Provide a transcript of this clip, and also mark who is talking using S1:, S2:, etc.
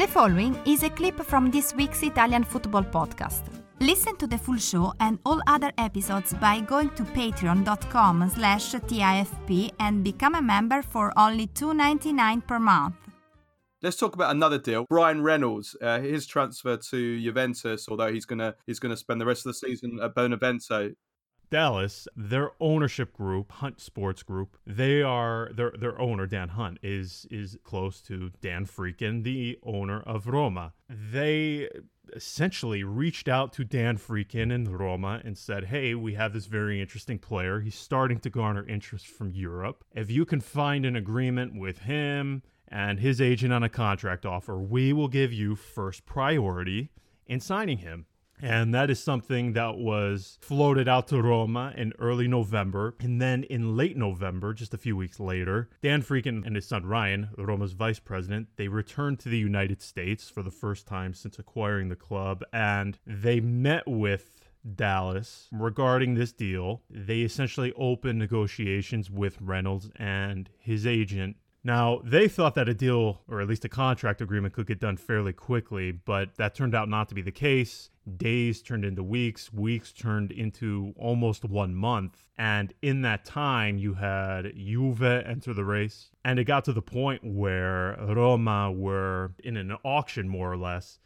S1: The following is a clip from this week's Italian football podcast. Listen to the full show and all other episodes by going to patreon.com slash TIFP and become a member for only $2.99 per month.
S2: Let's talk about another deal. Bryan Reynolds, uh, his transfer to Juventus, although he's gonna he's gonna spend the rest of the season at Benevento.
S3: Dallas, their ownership group, Hunt Sports Group, they are their their owner Dan Hunt is is close to Dan Friedkin, the owner of Roma. They essentially reached out to Dan Friedkin in Roma and said, "Hey, we have this very interesting player. He's starting to garner interest from Europe. If you can find an agreement with him and his agent on a contract offer, we will give you first priority in signing him." And that is something that was floated out to Roma in early November. And then in late November, just a few weeks later, Dan Friedkin and his son Ryan, Roma's vice president, they returned to the United States for the first time since acquiring the club. And they met with Dallas regarding this deal. They essentially opened negotiations with Reynolds and his agent now, they thought that a deal, or at least a contract agreement, could get done fairly quickly, but that turned out not to be the case. Days turned into weeks, weeks turned into almost one month. And in that time, you had Juve enter the race. And it got to the point where Roma were in an auction, more or less,